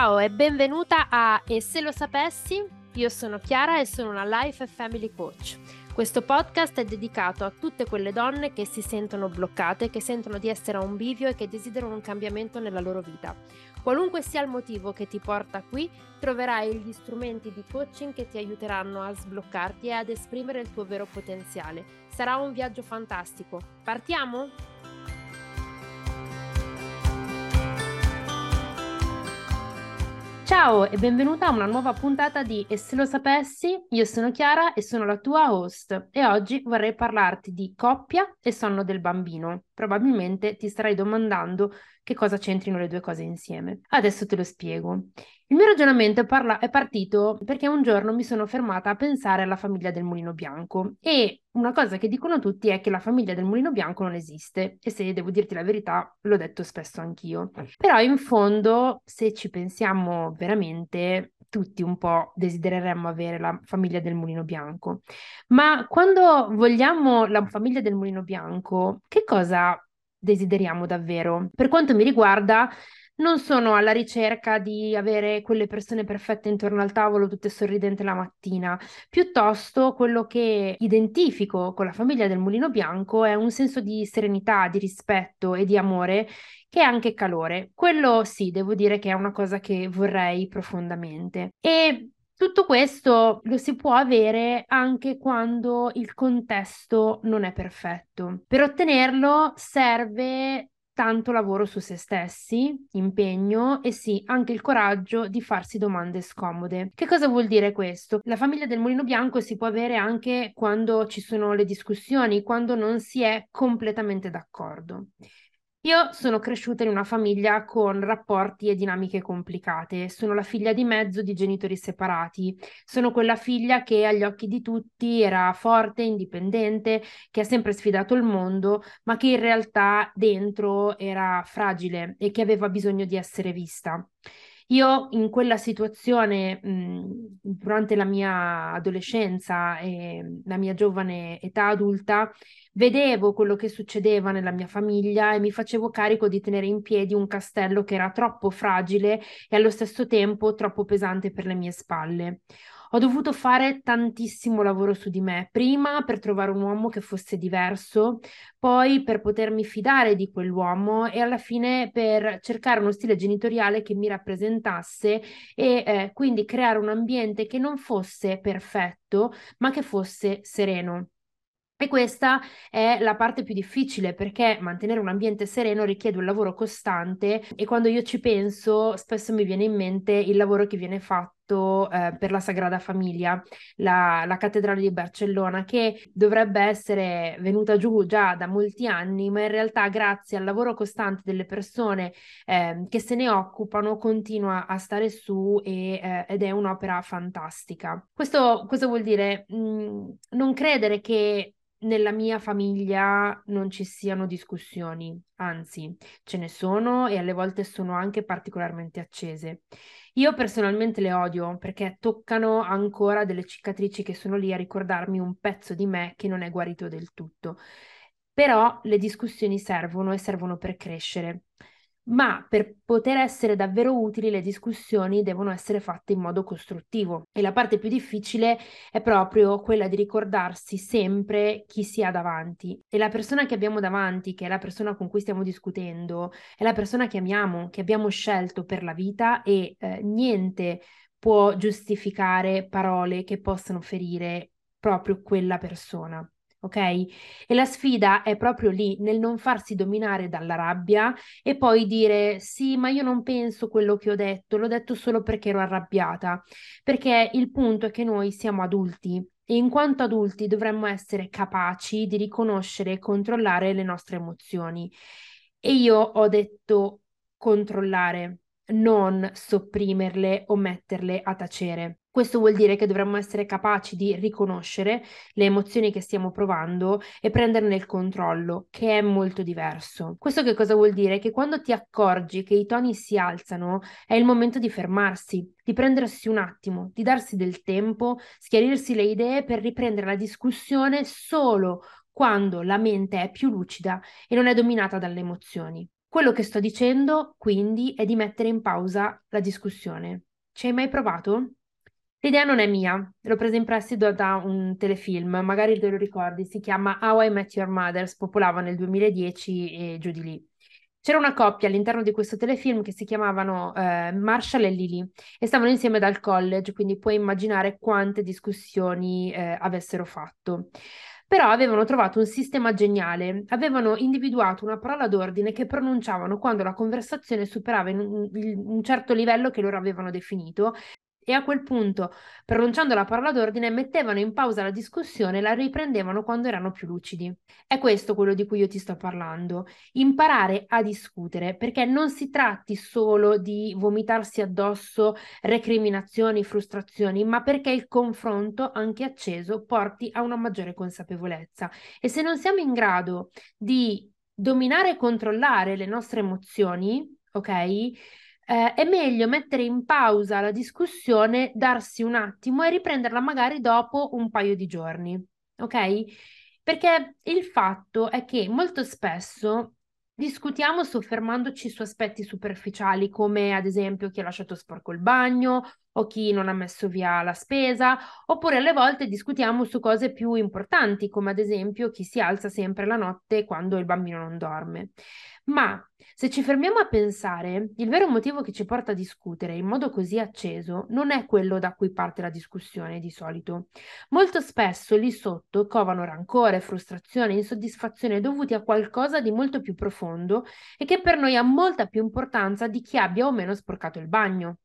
Ciao e benvenuta a E se lo sapessi? Io sono Chiara e sono una Life Family Coach. Questo podcast è dedicato a tutte quelle donne che si sentono bloccate, che sentono di essere a un bivio e che desiderano un cambiamento nella loro vita. Qualunque sia il motivo che ti porta qui, troverai gli strumenti di coaching che ti aiuteranno a sbloccarti e ad esprimere il tuo vero potenziale. Sarà un viaggio fantastico. Partiamo? Ciao e benvenuta a una nuova puntata di E se lo sapessi, io sono Chiara e sono la tua host e oggi vorrei parlarti di coppia e sonno del bambino. Probabilmente ti starai domandando che cosa c'entrino le due cose insieme. Adesso te lo spiego. Il mio ragionamento è, parla- è partito perché un giorno mi sono fermata a pensare alla famiglia del mulino bianco e una cosa che dicono tutti è che la famiglia del mulino bianco non esiste e se devo dirti la verità l'ho detto spesso anch'io. Però in fondo, se ci pensiamo veramente, tutti un po' desidereremmo avere la famiglia del mulino bianco. Ma quando vogliamo la famiglia del mulino bianco, che cosa desideriamo davvero. Per quanto mi riguarda, non sono alla ricerca di avere quelle persone perfette intorno al tavolo, tutte sorridenti la mattina. Piuttosto quello che identifico con la famiglia del mulino bianco è un senso di serenità, di rispetto e di amore che è anche calore. Quello sì, devo dire che è una cosa che vorrei profondamente. E tutto questo lo si può avere anche quando il contesto non è perfetto. Per ottenerlo serve tanto lavoro su se stessi, impegno e sì, anche il coraggio di farsi domande scomode. Che cosa vuol dire questo? La famiglia del mulino bianco si può avere anche quando ci sono le discussioni, quando non si è completamente d'accordo. Io sono cresciuta in una famiglia con rapporti e dinamiche complicate. Sono la figlia di mezzo di genitori separati. Sono quella figlia che agli occhi di tutti era forte, indipendente, che ha sempre sfidato il mondo, ma che in realtà dentro era fragile e che aveva bisogno di essere vista. Io in quella situazione, mh, durante la mia adolescenza e la mia giovane età adulta, vedevo quello che succedeva nella mia famiglia e mi facevo carico di tenere in piedi un castello che era troppo fragile e allo stesso tempo troppo pesante per le mie spalle. Ho dovuto fare tantissimo lavoro su di me, prima per trovare un uomo che fosse diverso, poi per potermi fidare di quell'uomo e alla fine per cercare uno stile genitoriale che mi rappresentasse e eh, quindi creare un ambiente che non fosse perfetto, ma che fosse sereno. E questa è la parte più difficile perché mantenere un ambiente sereno richiede un lavoro costante e quando io ci penso spesso mi viene in mente il lavoro che viene fatto eh, per la Sagrada Famiglia, la, la, cattedrale di Barcellona, che dovrebbe essere venuta giù già da molti anni, ma in realtà grazie al lavoro costante delle persone eh, che se ne occupano continua a stare su e, eh, ed è un'opera fantastica. Questo cosa vuol dire? Mm, non credere che nella mia famiglia non ci siano discussioni, anzi ce ne sono e alle volte sono anche particolarmente accese. Io personalmente le odio perché toccano ancora delle cicatrici che sono lì a ricordarmi un pezzo di me che non è guarito del tutto. Però le discussioni servono e servono per crescere ma per poter essere davvero utili le discussioni devono essere fatte in modo costruttivo e la parte più difficile è proprio quella di ricordarsi sempre chi si ha davanti. E la persona che abbiamo davanti, che è la persona con cui stiamo discutendo, è la persona che amiamo, che abbiamo scelto per la vita e eh, niente può giustificare parole che possano ferire proprio quella persona ok? E la sfida è proprio lì, nel non farsi dominare dalla rabbia e poi dire sì, ma io non penso quello che ho detto, l'ho detto solo perché ero arrabbiata, perché il punto è che noi siamo adulti e in quanto adulti dovremmo essere capaci di riconoscere e controllare le nostre emozioni. E io ho detto controllare, non sopprimerle o metterle a tacere. Questo vuol dire che dovremmo essere capaci di riconoscere le emozioni che stiamo provando e prenderne il controllo, che è molto diverso. Questo che cosa vuol dire? Che quando ti accorgi che i toni si alzano, è il momento di fermarsi, di prendersi un attimo, di darsi del tempo, schiarirsi le idee per riprendere la discussione solo quando la mente è più lucida e non è dominata dalle emozioni. Quello che sto dicendo, quindi, è di mettere in pausa la discussione. Ci hai mai provato? L'idea non è mia, l'ho presa in prestito da un telefilm, magari te lo ricordi, si chiama How I Met Your Mother, spopolava nel 2010 e giù di lì. C'era una coppia all'interno di questo telefilm che si chiamavano eh, Marshall e Lily e stavano insieme dal college, quindi puoi immaginare quante discussioni eh, avessero fatto. Però avevano trovato un sistema geniale, avevano individuato una parola d'ordine che pronunciavano quando la conversazione superava un, un certo livello che loro avevano definito e a quel punto, pronunciando la parola d'ordine, mettevano in pausa la discussione e la riprendevano quando erano più lucidi. È questo quello di cui io ti sto parlando, imparare a discutere, perché non si tratti solo di vomitarsi addosso recriminazioni, frustrazioni, ma perché il confronto, anche acceso, porti a una maggiore consapevolezza. E se non siamo in grado di dominare e controllare le nostre emozioni, ok? Eh, è meglio mettere in pausa la discussione, darsi un attimo e riprenderla magari dopo un paio di giorni, ok? Perché il fatto è che molto spesso discutiamo soffermandoci su aspetti superficiali come ad esempio chi ha lasciato sporco il bagno o chi non ha messo via la spesa, oppure alle volte discutiamo su cose più importanti come ad esempio chi si alza sempre la notte quando il bambino non dorme. Ma se ci fermiamo a pensare, il vero motivo che ci porta a discutere in modo così acceso non è quello da cui parte la discussione di solito. Molto spesso lì sotto covano rancore, frustrazione, insoddisfazione dovuti a qualcosa di molto più profondo e che per noi ha molta più importanza di chi abbia o meno sporcato il bagno.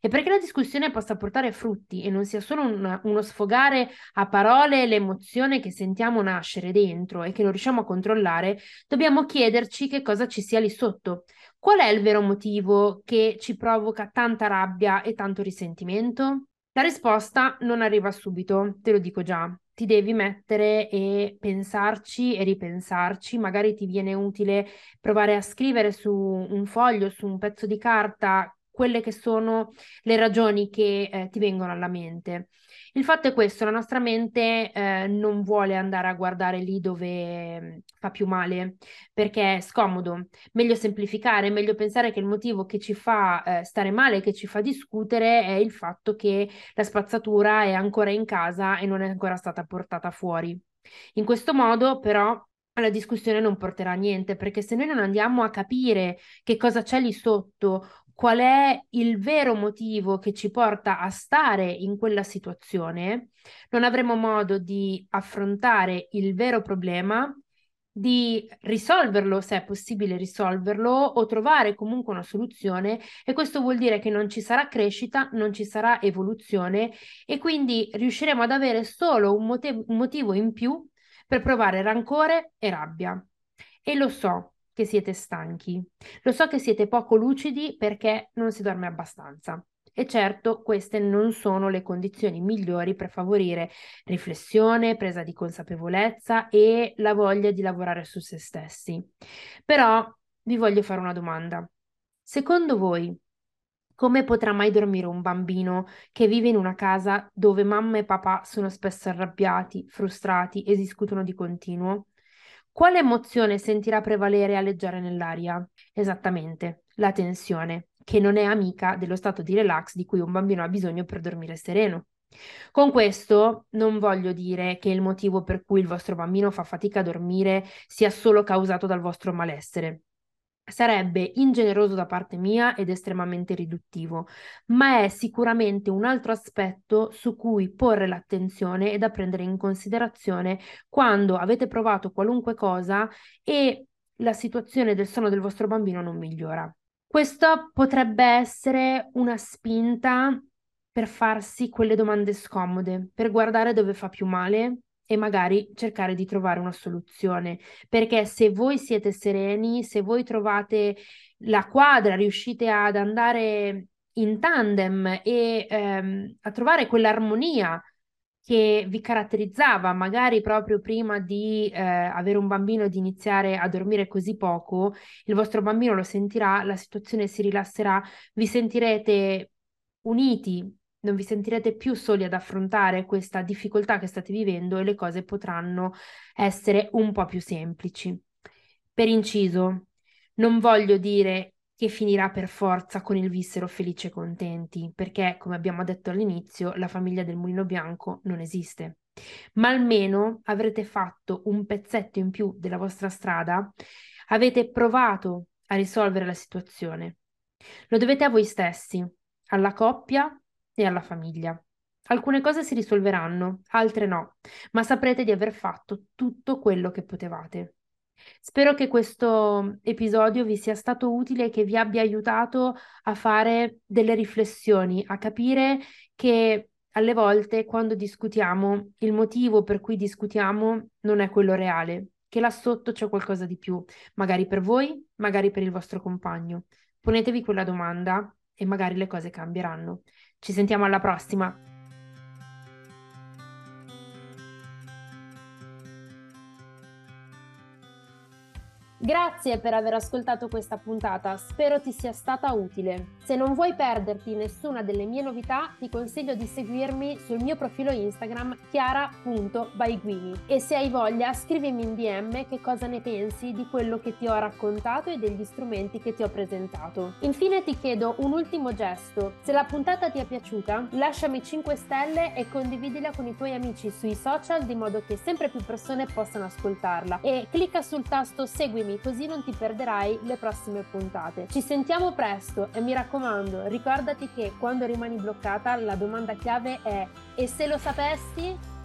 E perché la discussione possa portare frutti e non sia solo un, uno sfogare a parole l'emozione che sentiamo nascere dentro e che non riusciamo a controllare, dobbiamo chiederci che cosa ci sia lì sotto. Qual è il vero motivo che ci provoca tanta rabbia e tanto risentimento? La risposta non arriva subito, te lo dico già. Ti devi mettere e pensarci e ripensarci. Magari ti viene utile provare a scrivere su un foglio, su un pezzo di carta, quelle che sono le ragioni che eh, ti vengono alla mente. Il fatto è questo, la nostra mente eh, non vuole andare a guardare lì dove mm, fa più male, perché è scomodo. Meglio semplificare, meglio pensare che il motivo che ci fa eh, stare male, che ci fa discutere, è il fatto che la spazzatura è ancora in casa e non è ancora stata portata fuori. In questo modo, però, la discussione non porterà a niente, perché se noi non andiamo a capire che cosa c'è lì sotto, qual è il vero motivo che ci porta a stare in quella situazione, non avremo modo di affrontare il vero problema, di risolverlo se è possibile risolverlo o trovare comunque una soluzione e questo vuol dire che non ci sarà crescita, non ci sarà evoluzione e quindi riusciremo ad avere solo un, motivo, un motivo in più per provare rancore e rabbia. E lo so, che siete stanchi, lo so che siete poco lucidi perché non si dorme abbastanza. E certo, queste non sono le condizioni migliori per favorire riflessione, presa di consapevolezza e la voglia di lavorare su se stessi. Però vi voglio fare una domanda. Secondo voi, come potrà mai dormire un bambino che vive in una casa dove mamma e papà sono spesso arrabbiati, frustrati e discutono di continuo? Quale emozione sentirà prevalere e alleggiare nell'aria? Esattamente, la tensione, che non è amica dello stato di relax di cui un bambino ha bisogno per dormire sereno. Con questo non voglio dire che il motivo per cui il vostro bambino fa fatica a dormire sia solo causato dal vostro malessere sarebbe ingeneroso da parte mia ed estremamente riduttivo, ma è sicuramente un altro aspetto su cui porre l'attenzione e da prendere in considerazione quando avete provato qualunque cosa e la situazione del sonno del vostro bambino non migliora. Questo potrebbe essere una spinta per farsi quelle domande scomode, per guardare dove fa più male e magari cercare di trovare una soluzione. Perché se voi siete sereni, se voi trovate la quadra, riuscite ad andare in tandem e ehm, a trovare quell'armonia che vi caratterizzava magari proprio prima di eh, avere un bambino e di iniziare a dormire così poco, il vostro bambino lo sentirà, la situazione si rilasserà, vi sentirete uniti, non vi sentirete più soli ad affrontare questa difficoltà che state vivendo e le cose potranno essere un po' più semplici. Per inciso, Non voglio dire che finirà per forza con il vissero felici e contenti, perché, come abbiamo detto all'inizio, la famiglia del mulino bianco non esiste. Ma almeno avrete fatto un pezzetto in più della vostra strada, avete provato a risolvere la situazione. Lo dovete a voi stessi, alla coppia e alla famiglia. Alcune cose si risolveranno, altre no, ma saprete di aver fatto tutto quello che potevate. Spero che questo episodio vi sia stato utile e che vi abbia aiutato a fare delle riflessioni, a capire che alle volte quando discutiamo il motivo per cui discutiamo non è quello reale, che là sotto c'è qualcosa di più, magari per voi, magari per il vostro compagno. Ponetevi quella domanda e magari le cose cambieranno. Ci sentiamo alla prossima. Grazie per aver ascoltato questa puntata, spero ti sia stata utile. Se non vuoi perderti nessuna delle mie novità, ti consiglio di seguirmi sul mio profilo Instagram chiara.byguini e se hai voglia scrivimi in DM che cosa ne pensi di quello che ti ho raccontato e degli strumenti che ti ho presentato. Infine ti chiedo un ultimo gesto, se la puntata ti è piaciuta lasciami 5 stelle e condividila con i tuoi amici sui social di modo che sempre più persone possano ascoltarla e clicca sul tasto seguimi seguimi così non ti perderai le prossime puntate. Ci sentiamo presto e mi raccomando, ricordati che quando rimani bloccata la domanda chiave è e se lo sapessi?